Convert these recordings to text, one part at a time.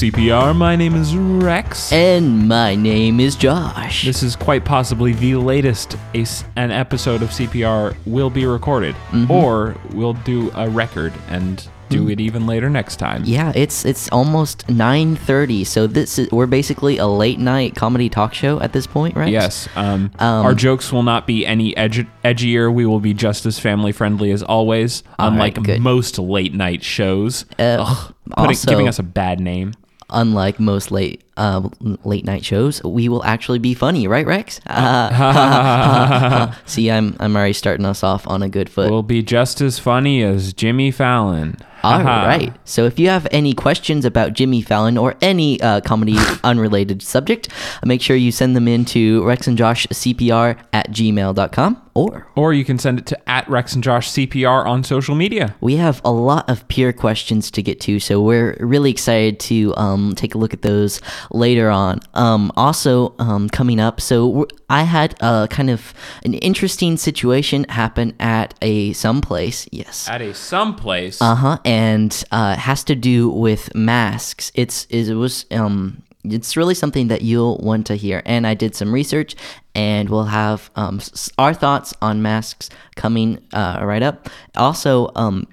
CPR. My name is Rex. And my name is Josh. This is quite possibly the latest a, an episode of CPR will be recorded, Mm-hmm. or we'll do a record and do it even later next time. yeah, it's it's almost 9:30, so this is we're basically a late night comedy talk show at this point, right? Yes. Um, Um, our jokes will not be any edgier. We will be just as family friendly as always, unlike good. most late night shows. Uh, Ugh, putting, also- giving us a bad name. Unlike most late uh, late night shows, we will actually be funny, right, Rex? See, I'm I'm already starting us off on a good foot. We'll be just as funny as Jimmy Fallon. All right. So if you have any questions about Jimmy Fallon or any uh, comedy unrelated subject, make sure you send them in to rexandjoshcpr at gmail.com or Or you can send it to at Rex and Josh CPR on social media. we have a lot of peer questions to get to, so we're really excited to um, take a look at those later on. Um, also, um, coming up, so I had a kind of an interesting situation happen at a some place. Yes. At a someplace. Uh huh. And uh, it has to do with masks. It's it was um it's really something that you'll want to hear. And I did some research, and we'll have um our thoughts on masks coming uh, right up. Also um.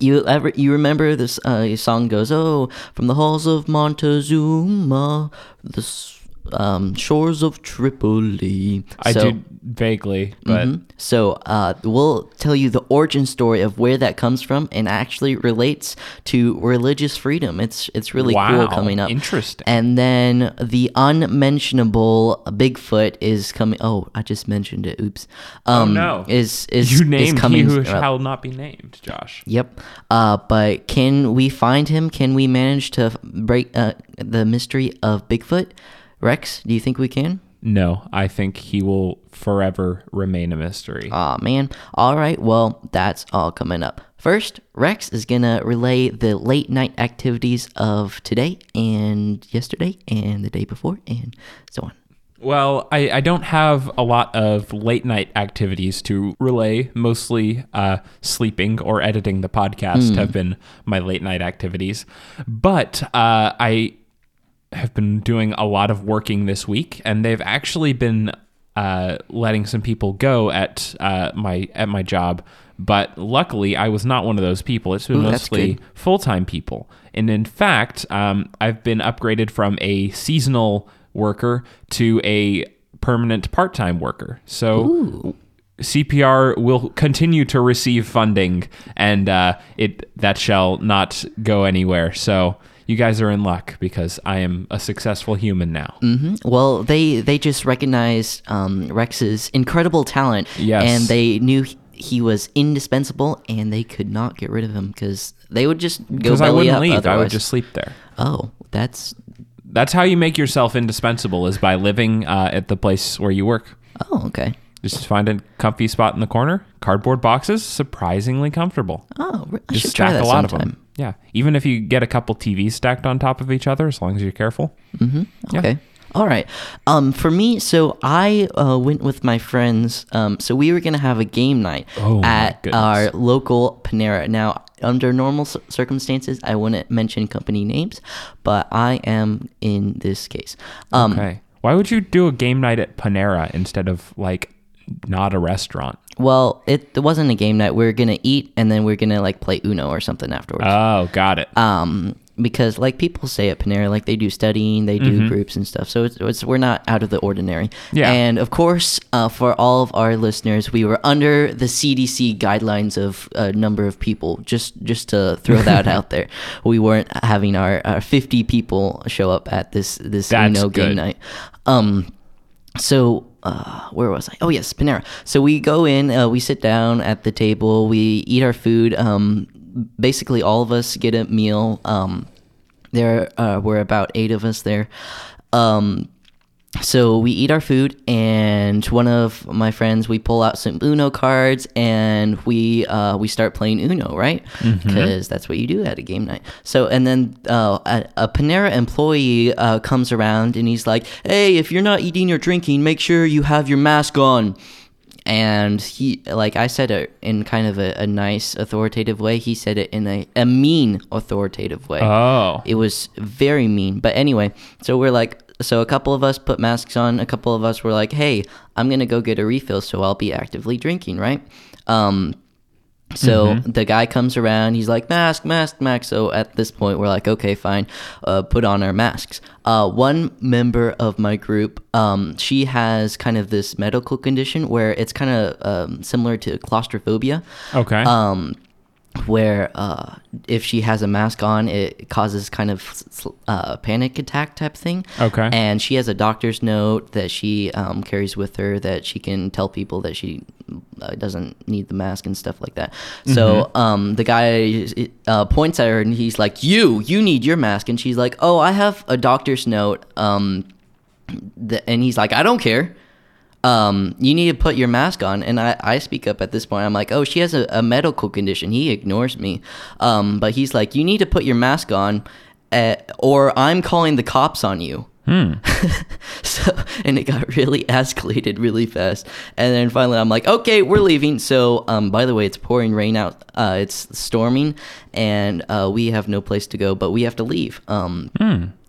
You ever you remember this uh, song goes oh from the halls of Montezuma the s- um, shores of Tripoli I So- do vaguely, but Mhm. So uh, we'll tell you the origin story of where that comes from, and actually relates to religious freedom. It's it's really wow, cool coming up. Interesting. And then the unmentionable Bigfoot is coming. Oh, I just mentioned it. Oops. Um, no. Is is you is named he coming? who shall not be named, Josh. Yep. Uh, but can we find him? Can we manage to break uh, the mystery of Bigfoot? Rex, do you think we can? No, I think he will forever remain a mystery. Aw, man. All right, well, that's all coming up. First, Rex is going to relay the late night activities of today and yesterday and the day before and so on. Well, I, I don't have a lot of late night activities to relay. Mostly uh, sleeping or editing the podcast have been my late night activities. But uh, I have been doing a lot of working this week, and they've actually been uh, letting some people go at uh, my at my job. But luckily, I was not one of those people. It's been Ooh, mostly full time people. And in fact, um, I've been upgraded from a seasonal worker to a permanent part time worker. So CPR will continue to receive funding, and uh, it that shall not go anywhere. So you guys are in luck because I am a successful human now. hmm Well, they they just recognized um, Rex's incredible talent, Yes. and they knew he- was indispensable, and they could not get rid of him because they would just go Because I wouldn't up. leave, I would just sleep there. Oh, that's That's how you make yourself indispensable is by living uh, at the place where you work. oh okay. Just find a comfy spot in the corner. Cardboard boxes, surprisingly comfortable. Oh, I Just should try that a lot sometime. of them. Yeah, even if you get a couple TVs stacked on top of each other, as long as you're careful. Yeah. Okay. All right. Um, for me, so I uh, went with my friends. Um, so we were gonna have a game night Oh, at our local Panera. Now, under normal circumstances, I wouldn't mention company names, but I am in this case. Um, Okay. Why would you do a game night at Panera instead of like not a restaurant? Well, it, it wasn't a game night. We are gonna eat and then we are gonna like play Uno or something afterwards. Oh, got it. um, because like people say at Panera, like they do studying, they do groups and stuff. So it's, it's we're not out of the ordinary. Mm-hmm. Yeah. And of course, uh, for all of our listeners, we were under the CDC guidelines of a number of people. Just just to throw that out there, we weren't having our, our 50 people show up at this this That's Uno game good. night. Um, so uh, where was I? Oh yes, Panera. So we go in, uh, we sit down at the table, we eat our food. Um, basically, all of us get a meal. Um, there uh, were about eight of us there. Um, so we eat our food, and one of my friends, we pull out some Uno cards, and we uh, we start playing Uno, right? Because that's what you do at a game night. So, and then uh, a, a Panera employee uh, comes around, and he's like, "Hey, if you're not eating or drinking, make sure you have your mask on." and he like I said it in kind of a, a nice authoritative way. He said it in a, a mean authoritative way. Oh. It was very mean. But anyway, so we're like, so a couple of us put masks on. A couple of us were like, hey, I'm going to go get a refill, so I'll be actively drinking, right? Um, so the guy comes around. He's like, mask, mask, mask. So at this point, we're like, okay, fine, uh, put on our masks. Uh, one member of my group, um, she has kind of this medical condition where it's kind of um, similar to claustrophobia Okay. um, where uh, if she has a mask on, it causes kind of uh, panic attack type thing. Okay. And she has a doctor's note that she um, carries with her that she can tell people that she uh, doesn't need the mask and stuff like that. So um, the guy uh, points at her and he's like, "You, you need your mask," and she's like, "Oh, I have a doctor's note." Um, th- and he's like, "I don't care." Um, you need to put your mask on. And I, I speak up at this point. I'm like, oh, she has a, a medical condition. He ignores me. Um, but he's like, you need to put your mask on, uh, or I'm calling the cops on you. so, and it got really escalated really fast. And then finally, I'm like, okay, we're leaving. So, um, by the way, it's pouring rain out. Uh, it's storming, and uh, we have no place to go, but we have to leave. Um,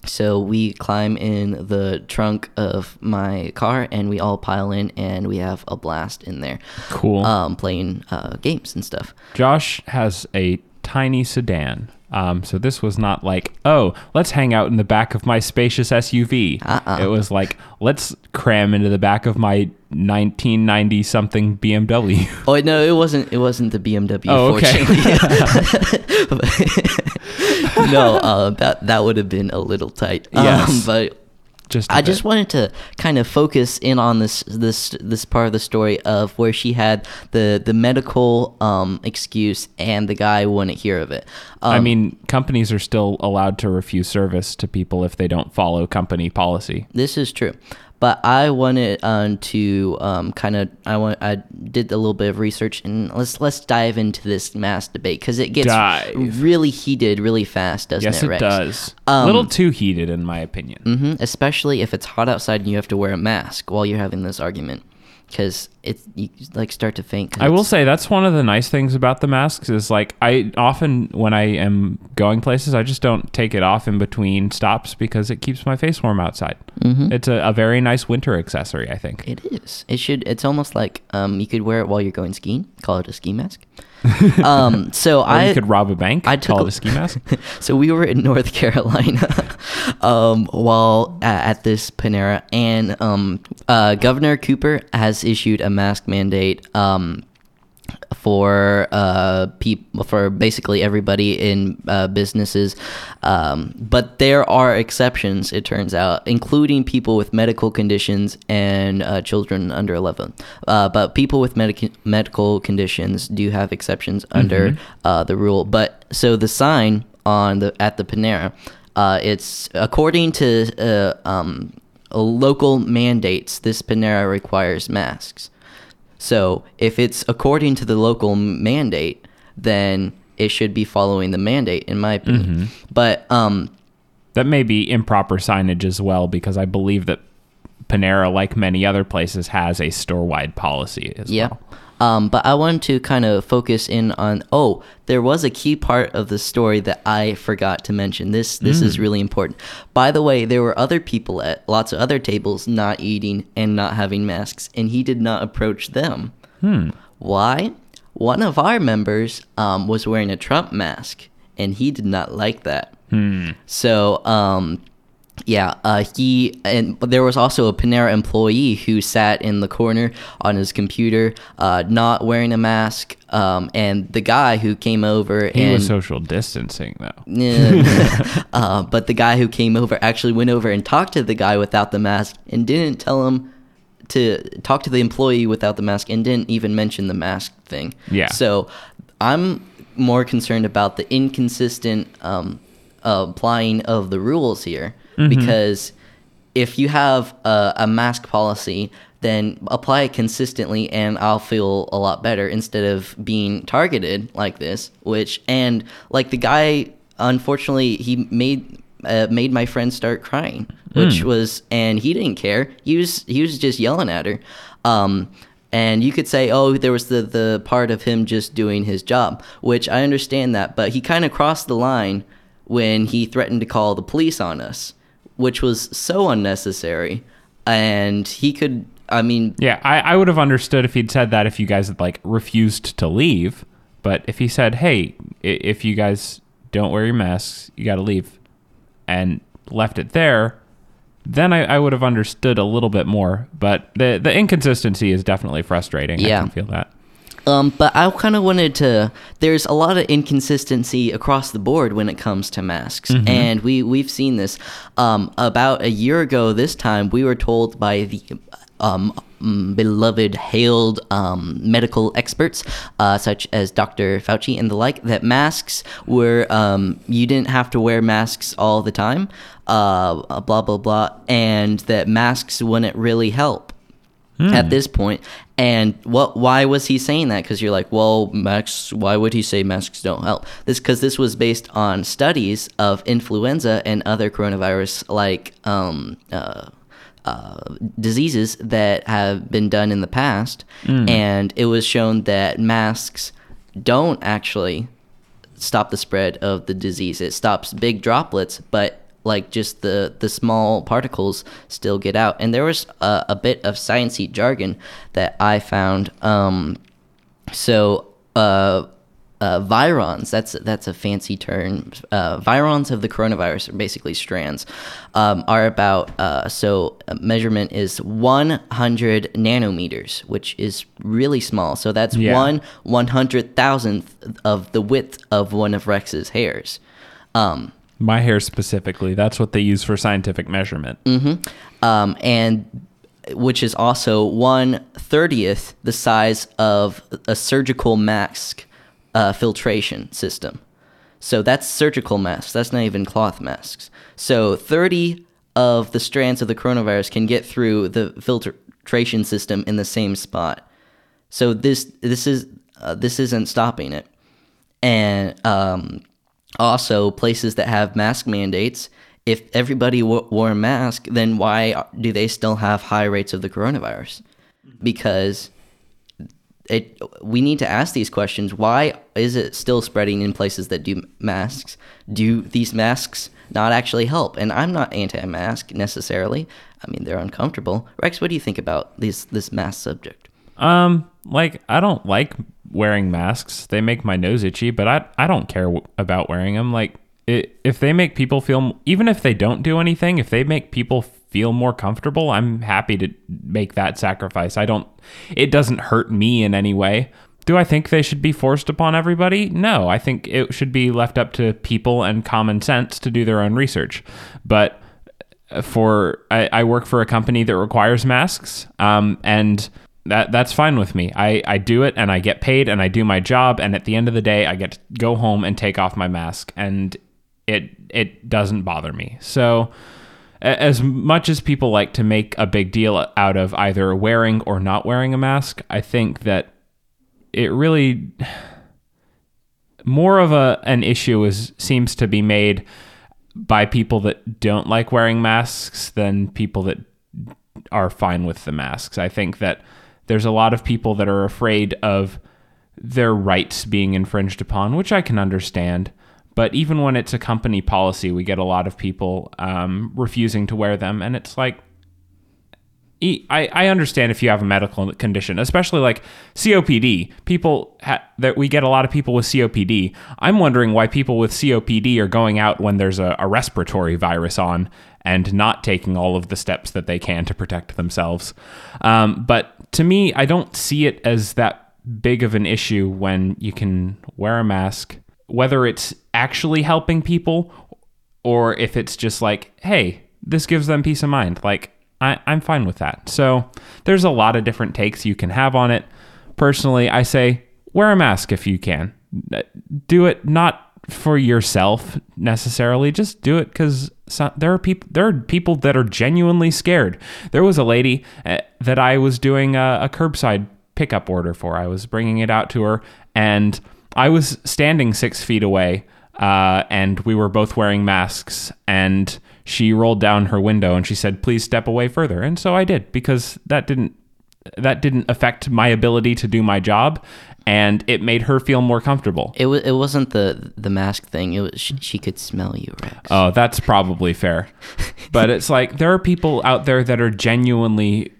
so we climb in the trunk of my car and we all pile in and we have a blast in there. Cool. Um, playing uh, games and stuff. Josh has a tiny sedan. Um, so this was not like, oh, let's hang out in the back of my spacious SUV. Uh-uh. It was like, let's cram into the back of my 1990 something BMW. Oh no, it wasn't. It wasn't the BMW. Oh, okay. fortunately. no, uh, that that would have been a little tight. Um, but just, I I just wanted to kind of focus in on this this this part of the story of where she had the the medical um, excuse and the guy wouldn't hear of it. Um, I mean, companies are still allowed to refuse service to people if they don't follow company policy. This is true, but I wanted um, to um, kind of I want I did a little bit of research and let's let's dive into this mass debate because it gets Dive. really heated really fast, doesn't Yes, it? Yes, it does. Um, a little too heated, in my opinion. hmm Especially if it's hot outside and you have to wear a mask while you're having this argument, because it's you like start to faint. I will say that's one of the nice things about the masks is like I often when I am going places I just don't take it off in between stops because it keeps my face warm outside. Mm-hmm. It's a, a very nice winter accessory, I think. It is. It should. It's almost like um, you could wear it while you're going skiing. Call it a ski mask. um, so I could rob a bank. I took a- ski mask. so we were in North Carolina um, while at, at this Panera, and um, uh, Governor Cooper has issued a mask mandate um, for uh, people for basically everybody in uh, businesses. Um, but there are exceptions, it turns out, including people with medical conditions and uh, children under 11. Uh, but people with medic- medical conditions do have exceptions under uh, the rule. But so the sign on the at the Panera, uh, it's according to uh, um, local mandates. This Panera requires masks. So if it's according to the local mandate, then it should be following the mandate, in my opinion. But um, that may be improper signage as well because I believe that Panera, like many other places, has a store-wide policy as yeah. well. Um, but I wanted to kind of focus in on. Oh, there was a key part of the story that I forgot to mention. This this is really important. By the way, there were other people at lots of other tables not eating and not having masks, and he did not approach them. Why? One of our members um, was wearing a Trump mask, and he did not like that. So, um, yeah, uh, he and there was also a Panera employee who sat in the corner on his computer, uh, not wearing a mask. Um, and the guy who came over He and was social distancing though. yeah. uh, but the guy who came over actually went over and talked to the guy without the mask and didn't tell him to talk to the employee without the mask and didn't even mention the mask thing. Yeah. So I'm more concerned about the inconsistent um, uh, applying of the rules here because if you have a, a mask policy, then apply it consistently and I'll feel a lot better instead of being targeted like this, which, and like the guy, unfortunately, he made, uh, made my friend start crying, which was, and he didn't care. He was, he was just yelling at her. Um, And you could say, oh, there was the, the part of him just doing his job, which I understand that, but he kind of crossed the line when he threatened to call the police on us, which was so unnecessary. And he could, I mean, Yeah, I, I would have understood if he'd said that if you guys had like refused to leave. But if he said, "Hey, if you guys don't wear your masks, you got to leave," and left it there, then I, I would have understood a little bit more. But the the inconsistency is definitely frustrating. I Yeah. can feel that. Um, but I kind of wanted to. There's a lot of inconsistency across the board when it comes to masks, and we we've seen this. Um, about a year ago, this time we were told by the um, mm, beloved, hailed um, medical experts, uh, such as Dr. Fauci and the like, that masks were um, you didn't have to wear masks all the time, uh, blah blah blah, and that masks wouldn't really help at this point. And what? Why was he saying that? Because you're like, well, masks. Why would he say masks don't help? This because this was based on studies of influenza and other coronavirus like um, uh, uh, diseases that have been done in the past, and it was shown that masks don't actually stop the spread of the disease. It stops big droplets, but like just the the small particles still get out. And there was a, a bit of sciencey jargon that I found. Um, so uh, uh, virions, that's that's a fancy term. Uh, virions of the coronavirus are basically strands. Um, are about uh, so measurement is 100 nanometers, which is really small. So that's Yeah. one one hundred thousandth of the width of one of Rex's hairs. Um, My hair specifically, that's what they use for scientific measurement. um, and which is also one thirtieth the size of a surgical mask uh, filtration system. So that's surgical masks. That's not even cloth masks. So thirty of the strands of the coronavirus can get through the filtration system in the same spot. So this this is uh, this isn't stopping it, and um, also places that have mask mandates. If everybody w- wore a mask, then why do they still have high rates of the coronavirus? Because it we need to ask these questions. Why is it still spreading in places that do masks? Do these masks not actually help? And I'm not anti-mask necessarily. I mean, they're uncomfortable. Rex, what do you think about this this mask subject? Um, like I don't like wearing masks. They make my nose itchy, but I I don't care w- about wearing them. Like it, if they make people feel, even if they don't do anything, if they make people feel more comfortable, I'm happy to make that sacrifice. I don't. It doesn't hurt me in any way. Do I think they should be forced upon everybody? No, I think it should be left up to people and common sense to do their own research. But for I, I work for a company that requires masks, um, and that that's fine with me. I, I do it and I get paid and I do my job, and at the end of the day, I get to go home and take off my mask, and it it doesn't bother me. So as much as people like to make a big deal out of either wearing or not wearing a mask, I think that it really more of a an issue is seems to be made by people that don't like wearing masks than people that are fine with the masks. I think that there's a lot of people that are afraid of their rights being infringed upon, which I can understand. But even when it's a company policy, we get a lot of people um, refusing to wear them, and it's like I understand if you have a medical condition, especially like COPD. People ha- that we get a lot of people with COPD. I'm wondering why people with COPD are going out when there's a, a respiratory virus on and not taking all of the steps that they can to protect themselves. Um, but to me, I don't see it as that big of an issue when you can wear a mask, whether it's actually helping people or if it's just like, hey, this gives them peace of mind. Like, I, I'm fine with that. So there's a lot of different takes you can have on it. Personally, I say wear a mask if you can. Do it not for yourself necessarily. Just do it because there are people. There are people that are genuinely scared. There was a lady uh, that I was doing a, a curbside pickup order for. I was bringing it out to her, and I was standing six feet away, uh, and we were both wearing masks. And she rolled down her window and she said, "Please step away further." And so I did because that didn't that didn't affect my ability to do my job, and it made her feel more comfortable. It was. It wasn't the the mask thing. It was. She, she could smell you, Rex. Oh, that's probably fair. but it's like there are people out there that are genuinely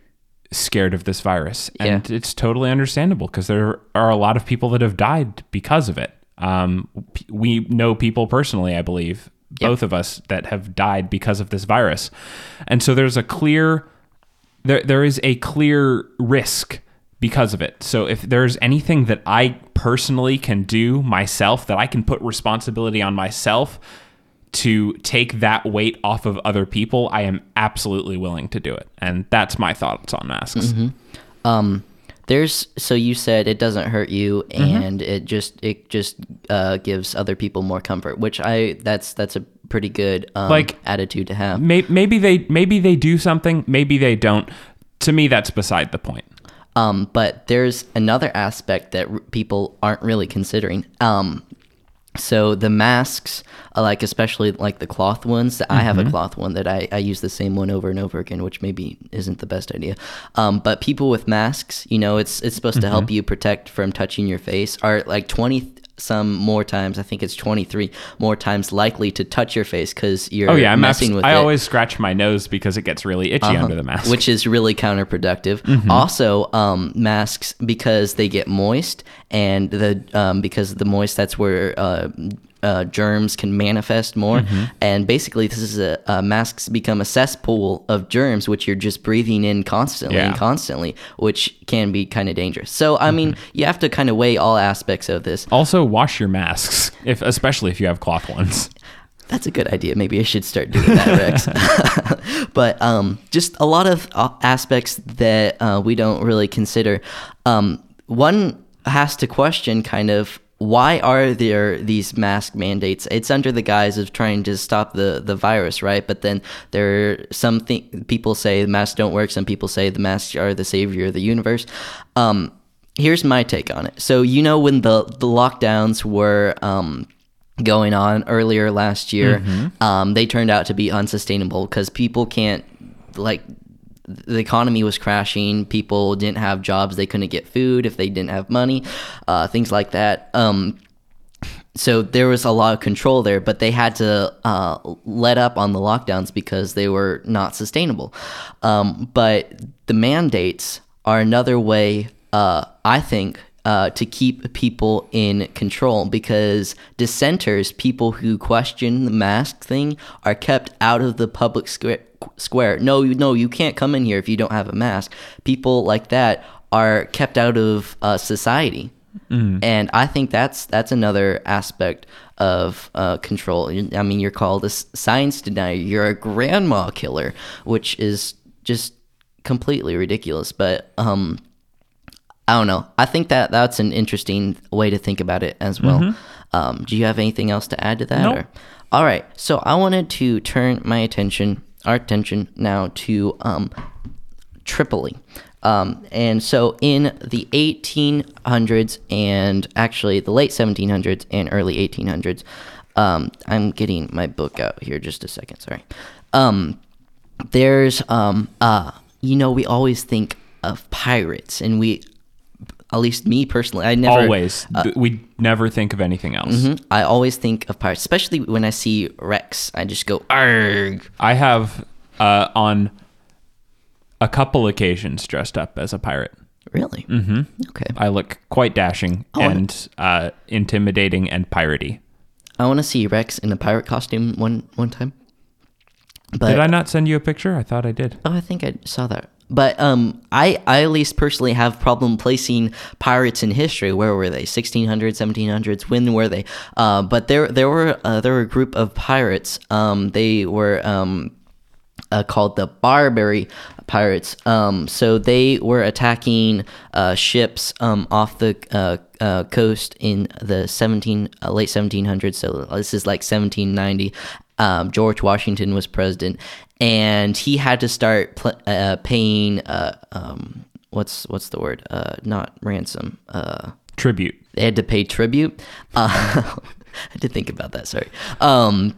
scared of this virus. And it's totally understandable because there are a lot of people that have died because of it. Um, p- we know people personally, I believe, both of us that have died because of this virus. And so there's a clear there there is a clear risk because of it. So if there's anything that I personally can do myself that I can put responsibility on myself to take that weight off of other people, I am absolutely willing to do it. And that's my thoughts on masks. Um, there's so you said it doesn't hurt you, Mm-hmm. and it just it just uh, gives other people more comfort, which I that's that's a pretty good um, Like- attitude to have. May- Maybe they maybe they do something, maybe they don't. To me that's beside the point. Um, but there's another aspect that r- people aren't really considering. Um, so the masks, uh, like especially like the cloth ones, I have Mm-hmm. a cloth one that I, I use the same one over and over again, which maybe isn't the best idea. Um, but people with masks, you know, it's it's supposed to Mm-hmm. help you protect from touching your face. Are like twenty some more times. I think it's twenty three more times likely to touch your face because you're Oh yeah, I'm messing abs- with I it. Uh-huh. always scratch my nose because it gets really itchy under the mask. which is really counterproductive. Mm-hmm. Also, um, masks because they get moist, and the um, because the moist that's where uh, uh, germs can manifest more. Mm-hmm. And basically, this is a uh, masks become a cesspool of germs, which you're just breathing in constantly and constantly, which can be kind of dangerous. So, I mean, Mm-hmm. you have to kind of weigh all aspects of this. also wash your masks, if especially if you have cloth ones. That's a good idea. Maybe I should start doing that, Rex. but um, just a lot of uh, aspects that uh, we don't really consider. Um, one has to question kind of why are there these mask mandates? It's under the guise of trying to stop the, the virus, right? But then there are some th- people say the masks don't work. Some people say the masks are the savior of the universe. Um, here's my take on it. So you know when the the lockdowns were um, going on earlier last year, um, they turned out to be unsustainable because people can't like the economy was crashing. People didn't have jobs. They couldn't get food if they didn't have money, uh, things like that. Um, so there was a lot of control there, but they had to uh, let up on the lockdowns because they were not sustainable. Um, but the mandates are another way, uh, I think, uh, to keep people in control because dissenters, people who question the mask thing, are kept out of the public square. Square. No, you- no, you can't come in here if you don't have a mask. People like that are kept out of uh, society and I think that's that's another aspect of uh, control. I mean, you're called a science denier. You're a grandma killer, which is just completely ridiculous. But um, I don't know. I think that that's an interesting way to think about it as well. Um, do you have anything else to add to that? Nope. Or? All right. So I wanted to turn my attention, our attention now to um, Tripoli. Um, and so in the 1800s and actually the late 1700s and early 1800s, um, I'm getting my book out here just a second, sorry. Um, there's, um, uh, you know, we always think of pirates and we, at least me personally, I never Always, Th- we never think of anything else. Mhm. I always think of pirates, especially when I see Rex. I just go, arg. I have uh, on a couple occasions dressed up as a pirate. Really? Mm-hmm. Okay. I look quite dashing Oh, and uh, intimidating and piratey. I want to see Rex in a pirate costume one one time. But Did I not send you a picture? I thought I did. oh, I think I saw that. But um, I I at least personally have problem placing pirates in history. Where were they? 1600s, 1700s. When were they? Uh, but there there were uh, there were a group of pirates. Um, they were um. Uh, called the Barbary Pirates. Um, so they were attacking uh, ships um, off the uh, uh, coast in the 17 uh, late 1700s. So this is like 1790. Um, George Washington was president, and he had to start pl- uh, paying. Uh, um, what's what's the word? Uh, not ransom. Uh, Tribute. they had to pay tribute. Uh, I had to think about that. Sorry. Um,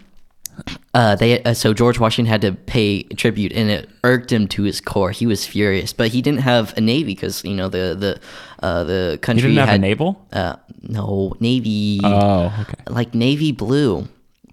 uh, they uh, so George Washington had to pay tribute, and it irked him to his core. He was furious, but he didn't have a navy because you know the the uh, the country didn't have had a naval? uh, no navy, Oh, okay. like navy blue,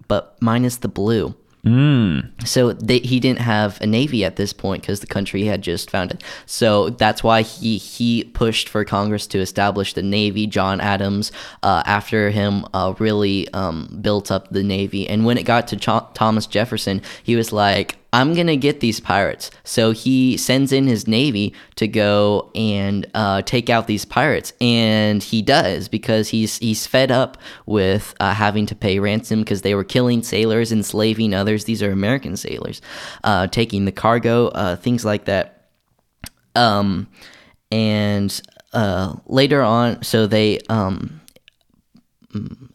but minus the blue. Mm. So they, he didn't have a navy at this point because the country had just founded. So that's why he he pushed for Congress to establish the navy. John Adams, uh, after him, uh, really um, built up the navy. And when it got to Ch- Thomas Jefferson, he was like, "I'm gonna get these pirates." So he sends in his navy to go and uh, take out these pirates, and he does because he's he's fed up with uh, having to pay ransom because they were killing sailors, enslaving others. These are American sailors, uh, taking the cargo, uh, things like that. Um, and uh, later on, so they um,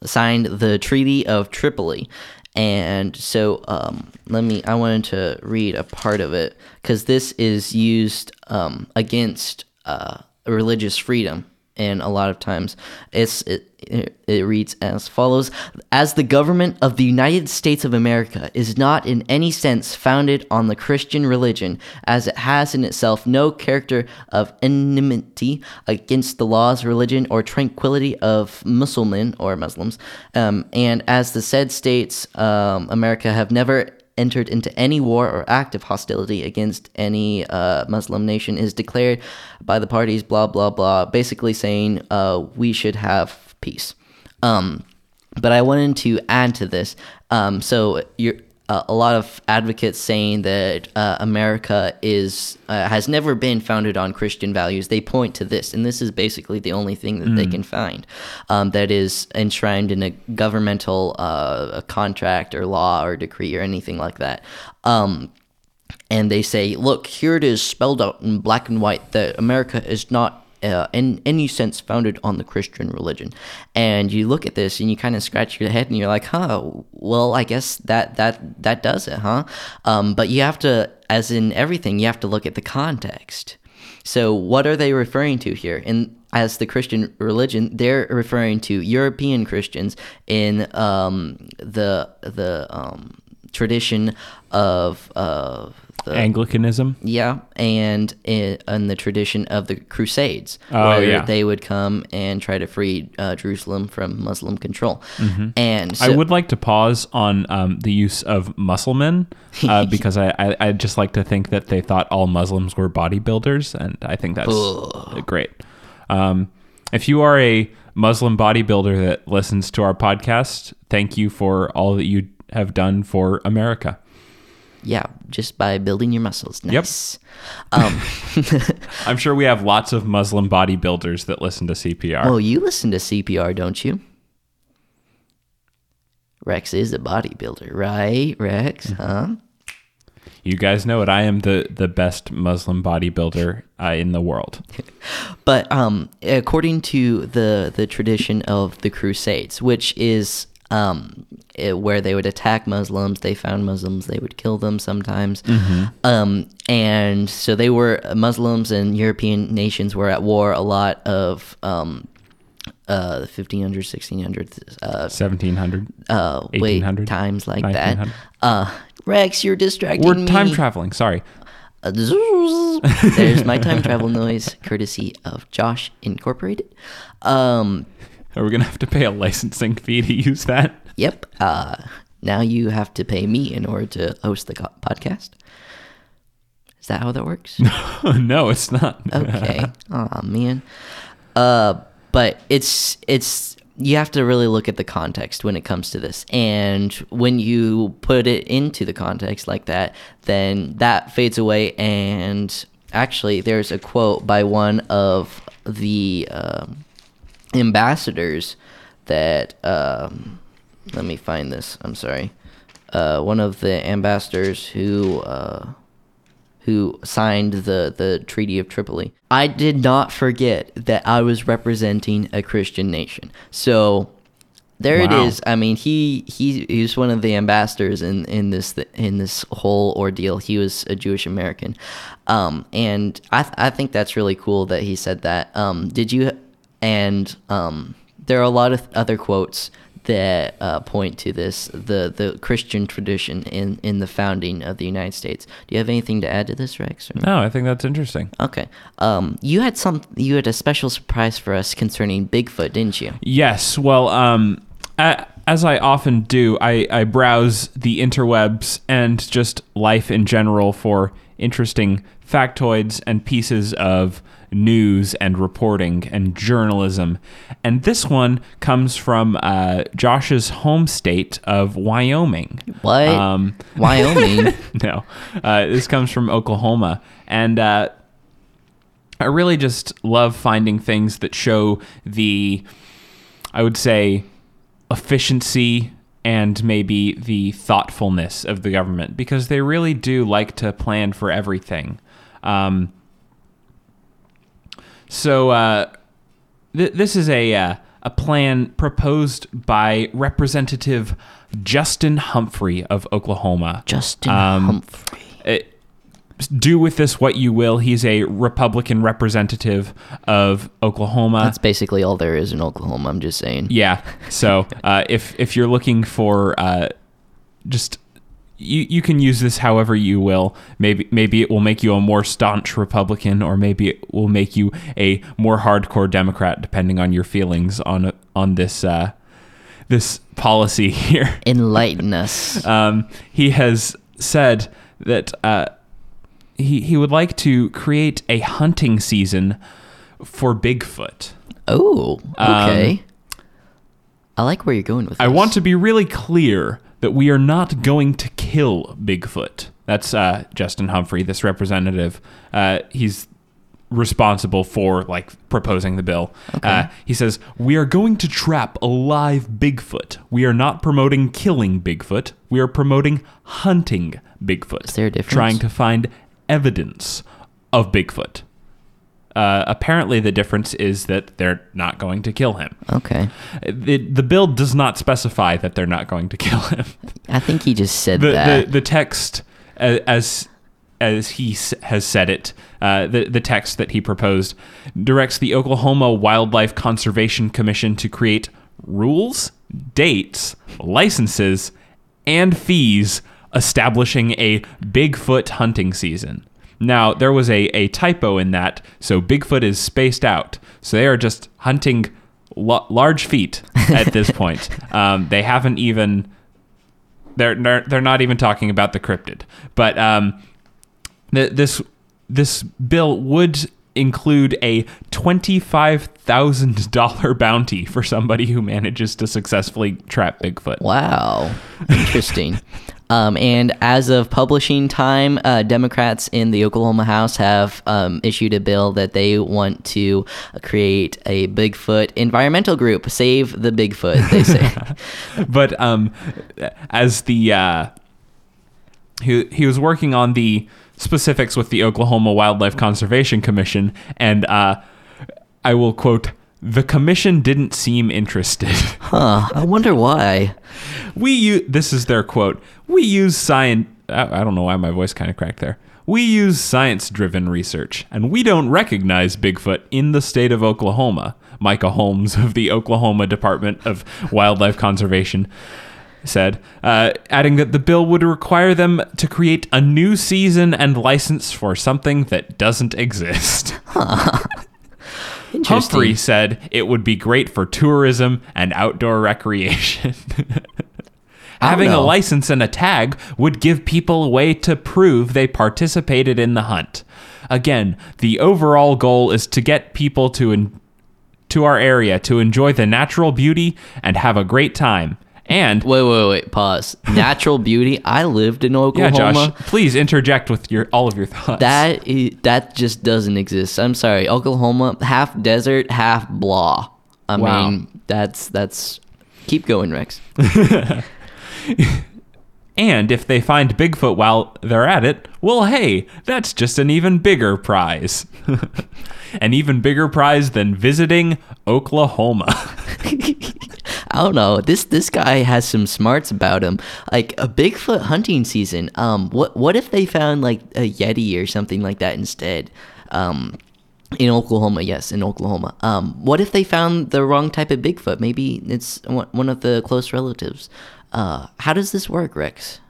signed the Treaty of Tripoli. And so, um, let me. I wanted to read a part of it because this is used um, against uh, religious freedom, and a lot of times it's it, it, reads as follows: As the government of the United States of America is not in any sense founded on the Christian religion, as it has in itself no character of enmity against the laws, religion, or tranquility of Mussulman or Muslims, um, and as the said states, um, America have never entered into any war or act of hostility against any uh, Muslim nation is declared by the parties, blah, blah, blah, basically saying uh, we should have peace. Um, but I wanted to add to this. Um, so you're. Uh, a lot of advocates saying that uh, America is uh, has never been founded on Christian values. They point to this, and this is basically the only thing that they can find um, that is enshrined in a governmental uh, a contract or law or decree or anything like that. Um, and they say, look, here it is spelled out in black and white that America is not uh, in any sense founded on the Christian religion. And you look at this and you kind of scratch your head and you're like, huh, well, I guess that that that does it, huh? Um, but you have to, as in everything, you have to look at the context. So what are they referring to here? And as the Christian religion, they're referring to European Christians in um, the the um, tradition of uh, the Anglicanism. yeah, and in, in the tradition of the Crusades, Oh, where yeah. they would come and try to free uh, Jerusalem from Muslim control. And so, Mm-hmm. I would like to pause on um, the use of Musselmen uh, because I, I I just like to think that they thought all Muslims were bodybuilders, and I think that's great. Um, if you are a Muslim bodybuilder that listens to our podcast, thank you for all that you have done for America. yeah, just by building your muscles. Yep. Um, I'm sure we have lots of Muslim bodybuilders that listen to CPR. well, you listen to CPR, don't you? Rex is a bodybuilder, right? Rex, Mm-hmm. huh? you guys know it. I am the the best Muslim bodybuilder uh, in the world. But um, according to the the tradition of the Crusades, which is um, eh, where they would attack Muslims, they found Muslims, they would kill them sometimes, um, and so they were Muslims and European nations were at war a lot of um, uh, 1500s, 1600s, uh, 1700. uh, wait times like that. Uh, Rex, you're distracting We're me. time traveling. Sorry. Uh. There's my time travel noise, courtesy of Josh Incorporated. Um, Are we gonna have to pay a licensing fee to use that? yep. Uh, now you have to pay me in order to host the co- podcast. Is that how that works? no, it's not. Okay. oh man. Uh, but it's it's you have to really look at the context when it comes to this, and when you put it into the context like that, then that fades away. And actually, there's a quote by one of the um, ambassadors that um, let me find this. I'm sorry. Uh, one of the ambassadors who. Uh, who signed the, the Treaty of Tripoli. I did not forget that I was representing a Christian nation. So there it Wow. is. I mean, he he he was one of the ambassadors in in this in this whole ordeal. He was a Jewish American, um, and I th- I think that's really cool that he said that. Um, did you? And um, there are a lot of other quotes that uh, point to this the the Christian tradition in in the founding of the United States. Do you have anything to add to this, Rex? No, I think that's interesting. Okay. Um, you had some. You had a special surprise for us concerning Bigfoot, didn't you? Yes. Well, um, a- as I often do, I, I browse the interwebs and just life in general for interesting factoids and pieces of news and reporting and journalism. And this one comes from uh, Josh's home state of Wyoming. What? Um, Wyoming. no, uh, this comes from Oklahoma, and uh, I really just love finding things that show the, I would say, efficiency and maybe the thoughtfulness of the government because they really do like to plan for everything. Um, so uh, th- this is a uh, a plan proposed by Representative Justin Humphrey of Oklahoma. Justin Um, Humphrey. Uh, do with this what you will. He's a Republican representative of Oklahoma. That's basically all there is in Oklahoma. I'm just saying. Yeah. So uh, if if you're looking for uh, just you you can use this however you will. Maybe maybe it will make you a more staunch Republican, or maybe it will make you a more hardcore Democrat, depending on your feelings on on this uh, this policy here. Enlighten us. Um, he has said that uh, he he would like to create a hunting season for Bigfoot. Oh, okay. I like where you're going with Um, I this. want to be really clear that we are not going to kill Bigfoot. That's uh, Justin Humphrey, this representative. Uh, he's responsible for like proposing the bill. Uh, he says we are going to trap a live Bigfoot. We are not promoting killing Bigfoot. We are promoting hunting Bigfoot. Is there a difference? Trying to find evidence of Bigfoot. Uh, apparently, the difference is that they're not going to kill him. Okay. The, the bill does not specify that they're not going to kill him. I think he just said The, that. the, the text, as as he has said it, uh, the, the text that he proposed directs the Oklahoma Wildlife Conservation Commission to create rules, dates, licenses, and fees establishing a Bigfoot hunting season. Now, there was a, a typo in that, so Bigfoot is spaced out. So they are just hunting lo- large feet at this point. Um, they haven't even they're, they're not even talking about the cryptid. But um, th- this this bill would include a twenty five thousand dollar bounty for somebody who manages to successfully trap Bigfoot. Wow, interesting. um, and as of publishing time, uh, Democrats in the Oklahoma House have um, issued a bill that they want to create a Bigfoot environmental group. Save the Bigfoot, they say. But um, as the uh, he he was working on the specifics with the Oklahoma Wildlife Conservation Commission, and uh, I will quote. The commission didn't seem interested. huh? I wonder why. We use this is their quote. We use science. I I don't know why my voice kind of cracked there. We use science-driven research, and we don't recognize Bigfoot in the state of Oklahoma. Micah Holmes of the Oklahoma Department of Wildlife Conservation said, uh, adding that the bill would require them to create a new season and license for something that doesn't exist. Interesting. Humphrey said it would be great for tourism and outdoor recreation. Having a license and a tag would give people a way to prove they participated in the hunt. Again, the overall goal is to get people to en- to our area to enjoy the natural beauty and have a great time. And Wait, wait, wait. Pause. Natural beauty. I lived in Oklahoma. yeah. Josh, please interject with your all of your thoughts. That that just doesn't exist. I'm sorry, Oklahoma, half desert, half blah. I Wow. mean, that's that's. Keep going, Rex. And if they find Bigfoot while they're at it, well, hey, that's just an even bigger prize. an even bigger prize than visiting Oklahoma. I don't know. This this guy has some smarts about him. Like a Bigfoot hunting season. Um, what what if they found like a Yeti or something like that instead? Um, In Oklahoma, yes, in Oklahoma. Um, what if they found the wrong type of Bigfoot? Maybe it's one of the close relatives. Uh, how does this work, Rex?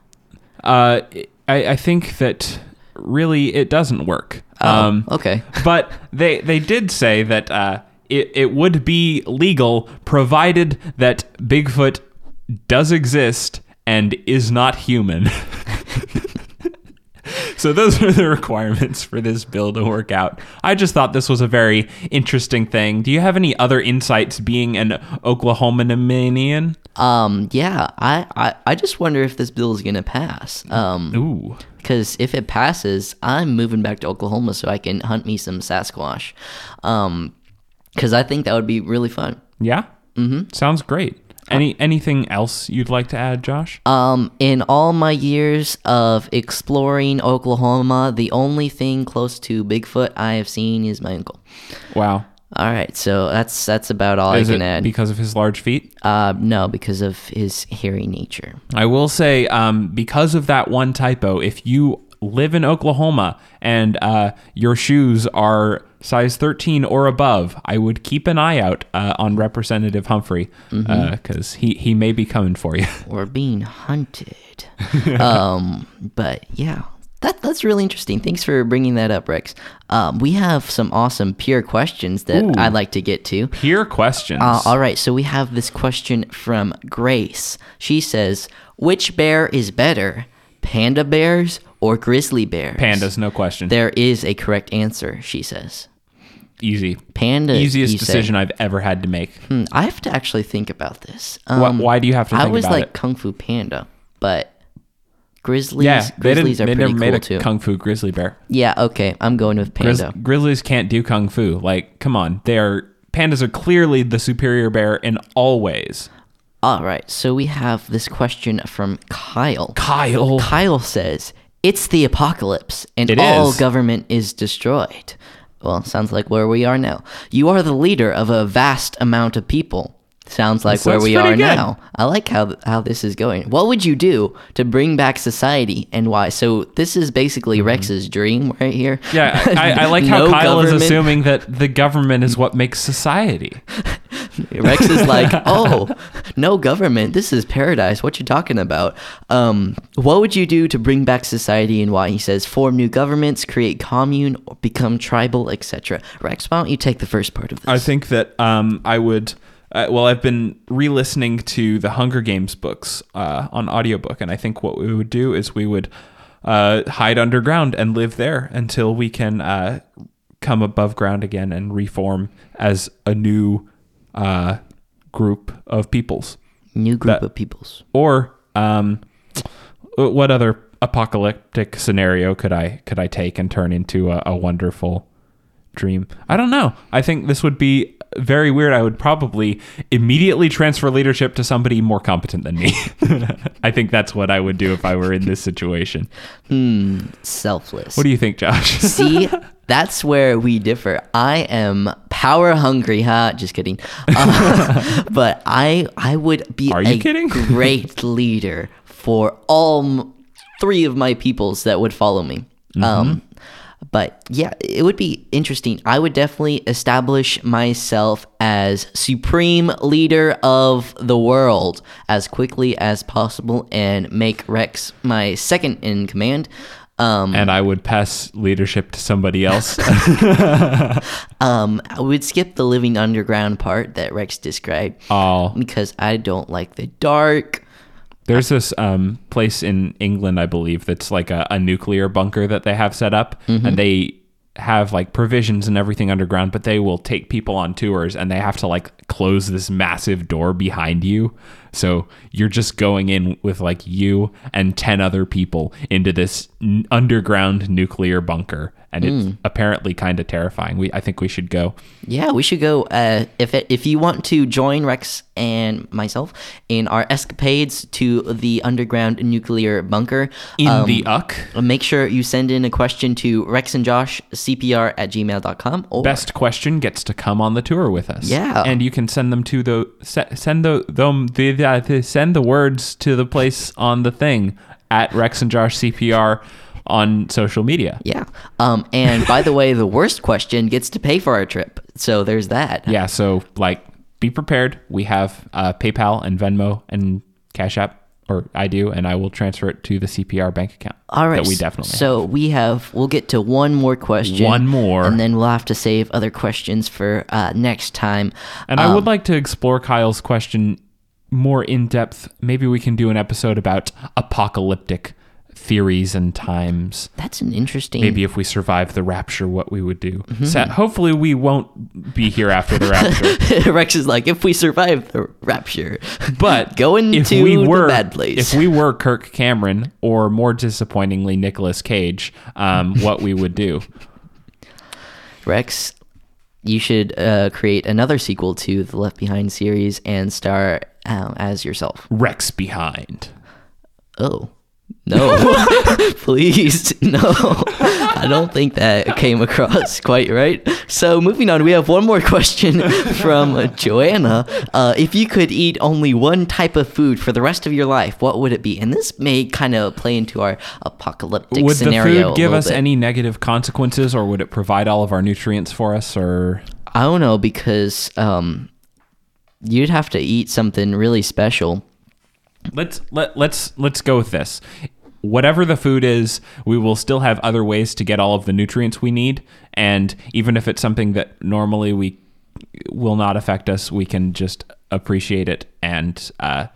Uh, I, I think that really it doesn't work. Oh, okay. but they they did say that uh, it it would be legal provided that Bigfoot does exist and is not human. so those are the requirements for this bill to work out. I just thought this was a very interesting thing. Do you have any other insights being an Oklahomanian? Um, yeah, I, I, I just wonder if this bill is gonna pass. Um, Ooh. because if it passes, I'm moving back to Oklahoma so I can hunt me some Sasquatch. Um, because I think that would be really fun. Yeah? Mm-hmm. Sounds great. Any anything else you'd like to add, Josh? Um, in all my years of exploring Oklahoma, the only thing close to Bigfoot I have seen is my uncle. Wow. All right, so that's that's about all Is I can add. because of his large feet? uh, no, because of his hairy nature. I will say, um, because of that one typo, if you live in Oklahoma and uh, your shoes are size 13 or above, I would keep an eye out uh, on Representative Humphrey because he, he may be coming for you. We're being hunted. um, but yeah, that that's really interesting. Thanks for bringing that up, Rex. Um, we have some awesome peer questions that Ooh. I'd like to get to. Peer questions. Uh, all right, so we have this question from Grace. She says, "Which bear is better, panda bears or grizzly bears?" Pandas, no question. There is a correct answer. She says, Easy. "Panda." Easiest decision I've ever had to make. Hmm, I have to actually think about this. Why- Um, why do you have to I was like it? Kung Fu Panda, but grizzlies. Yeah, they, didn't, grizzlies they are never pretty made cool a too. kung fu grizzly bear. yeah, okay, I'm going with Grizz- panda. grizzlies can't do kung fu. Like, come on, they are pandas are clearly the superior bear in all ways. All right, so we have this question from Kyle. Kyle, Kyle says, "It's the apocalypse, and It all is. government is destroyed." Well, sounds like where we are now. You are the leader of a vast amount of people. Sounds like where sounds we are good. now. I like how how this is going. What would you do to bring back society, and why? So this is basically Rex's dream right here. Mm-hmm. Yeah, I, I like how No Kyle is assuming that the government is what makes society. Rex is like, oh, no government. This is paradise. What you talking about? Um, what would you do to bring back society and why? He says, form new governments, create commune, or become tribal, etc. Rex, why don't you take the first part of this? I think that um, I would. Uh, well, I've been re-listening to the Hunger Games books uh, on audiobook, and I think what we would do is we would uh, hide underground and live there until we can uh, come above ground again and reform as a new uh, group of peoples. new group that- of peoples. Or um, what other apocalyptic scenario could I could I take and turn into a, a wonderful dream? I don't know. I think this would be very weird. I would probably immediately transfer leadership to somebody more competent than me. I think that's what I would do if I were in this situation. Hmm, selfless. What do you think, Josh? See, that's where we differ. I am power hungry, huh? Just kidding. Uh, but I I would be Are you a kidding? great leader for all m- three of my peoples that would follow me. Mm-hmm. Um, but yeah, it would be interesting. I would definitely establish myself as supreme leader of the world as quickly as possible and make Rex my second in command. Um, and I would pass leadership to somebody else. Um, I would skip the living underground part that Rex described oh, because I don't like the dark. There's this um, place in England, I believe, that's like a, a nuclear bunker that they have set up, and they have like provisions and everything underground, but they will take people on tours and they have to like close this massive door behind you. So you're just going in with like you and 10 other people into this n- underground nuclear bunker. And it's apparently kind of terrifying. We, I think we should go. Yeah, we should go. Uh, if it, if you want to join Rex and myself in our escapades to the underground nuclear bunker, In um, the uck. make sure you send in a question to Rex and Josh CPR at gmail.com or best question gets to come on the tour with us. Yeah. and you can send them to the send the them the, send the words to the place on the thing at Rex and Josh CPR on social media. Yeah. Um, and by the way, the worst question gets to pay for our trip. So there's that. Yeah, so like be prepared. We have uh, PayPal and Venmo and Cash App, or I do, and I will transfer it to the CPR bank account. All right. That we definitely have. So we have. We'll get to one more question. One more. and then we'll have to save other questions for uh, next time. And I would like to explore Kyle's question more in depth. Maybe we can do an episode about apocalyptic theories and times. That's an interesting. Maybe if we survive the rapture, what we would do. Mm-hmm. So hopefully, we won't be here after the rapture. Rex is like, if we survive the rapture, But Going if to we the were, bad place. If we were Kirk Cameron, or more disappointingly, Nicolas Cage, um, what we would do. Rex, you should uh, create another sequel to the Left Behind series and star um, as yourself. Rex behind. Oh. No, please, no. I don't think that came across quite right. So, moving on, we have one more question from Joanna. Uh, if you could eat only one type of food for the rest of your life, what would it be? And this may kind of play into our apocalyptic Would the food give us bit. any negative consequences, or would it provide all of our nutrients for us? Or I don't know because um, you'd have to eat something really special. Let's let let's let's go with this. Whatever the food is, we will still have other ways to get all of the nutrients we need, and even if it's something that normally we will not affect us, we can just appreciate it and uh,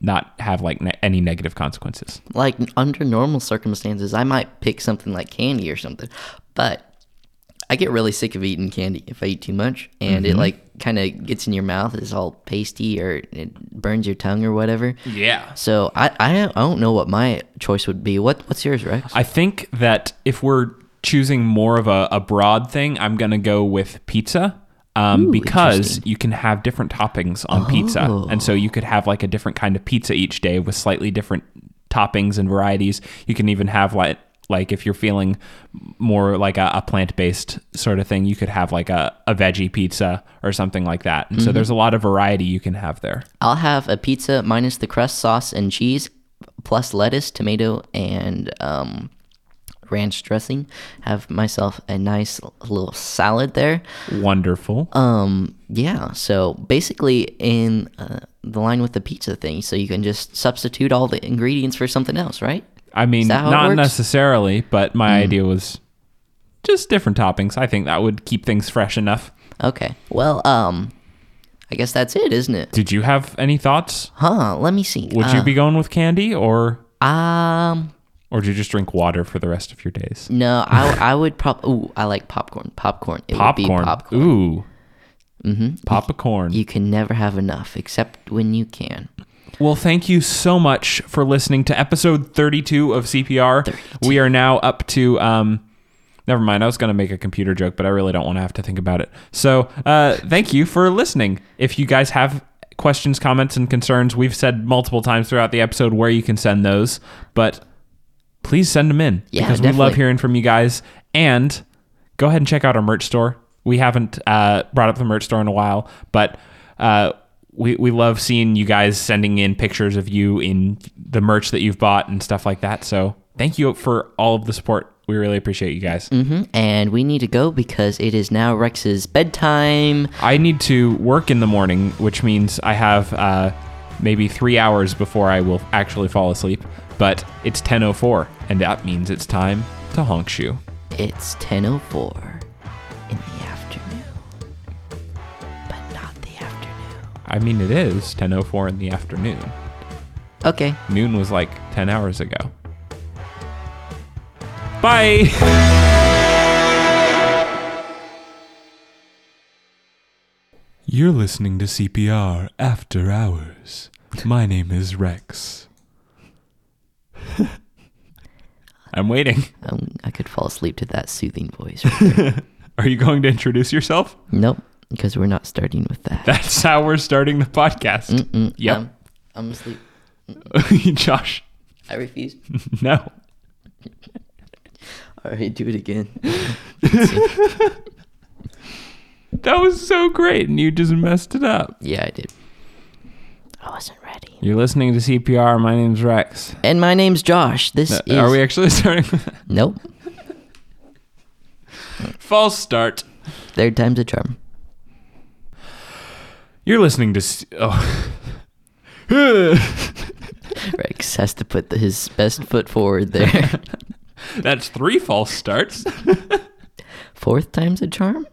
not have like ne- any negative consequences. Like under normal circumstances, I might pick something like candy or something, but I get really sick of eating candy if I eat too much, and it like kind of gets in your mouth. It's all pasty or it burns your tongue or whatever. Yeah. So I I, I don't know what my choice would be. What what's yours, Rex? I think that if we're choosing more of a, a broad thing, I'm going to go with pizza. Um, Ooh, because you can have different toppings on pizza. And so you could have like a different kind of pizza each day with slightly different toppings and varieties. You can even have like, like if you're feeling more like a, a plant-based sort of thing, you could have like a, a veggie pizza or something like that. And so there's a lot of variety you can have there. I'll have a pizza minus the crust, sauce, and cheese, plus lettuce, tomato, and um, ranch dressing. Have myself a nice little salad there. Wonderful. Um, yeah. So basically, in uh, the line with the pizza thing, so you can just substitute all the ingredients for something else, right? I mean, that how it not necessarily, but my idea was just different toppings. I think that would keep things fresh enough. Okay. Well, um, I guess that's it, isn't it? Did you have any thoughts? Huh? Let me see. Would you be going with candy or Um. or do you just drink water for the rest of your days? No, I I would probably. Ooh, I like popcorn. Popcorn. It would be Popcorn. popcorn. Ooh. Mm-hmm. Popcorn. You can never have enough, except when you can. Well, thank you so much for listening to episode 32 of CPR. We are now up to um never mind, I was going to make a computer joke, but I really don't want to have to think about it. So, uh thank you for listening. If you guys have questions, comments and concerns, we've said multiple times throughout the episode where you can send those, but please send them in Yeah, because we love hearing from you guys and go ahead and check out our merch store. We haven't uh, brought up the merch store in a while, but uh, we, we love seeing you guys sending in pictures of you in the merch that you've bought and stuff like that. So thank you for all of the support. We really appreciate you guys. hmm And we need to go because it is now Rex's bedtime. I need to work in the morning, which means I have uh, maybe three hours before I will actually fall asleep. But it's 10:04, and that means it's time to honk shoe. It's 10:04 in the afternoon, I mean, it is 10:04 in the afternoon. Okay. Noon was like 10 hours ago. Bye. You're listening to CPR After Hours. My name is Rex. I'm waiting. Um, I could fall asleep to that soothing voice. Right. Are you going to introduce yourself? nope, because we're not starting with that. That's how we're starting the podcast. Mm-mm, Yep. um, I'm asleep. Josh, I refuse. no. All right, do it again. That was so great, and you just messed it up. Yeah, I did. I wasn't ready. You're listening to CPR. My name's Rex. And my name's Josh. This is. Uh, Are we actually starting? Nope. False start. Third time's a charm. You're listening to. C- oh. Rex has to put the, his best foot forward there. That's three false starts. Fourth time's a charm?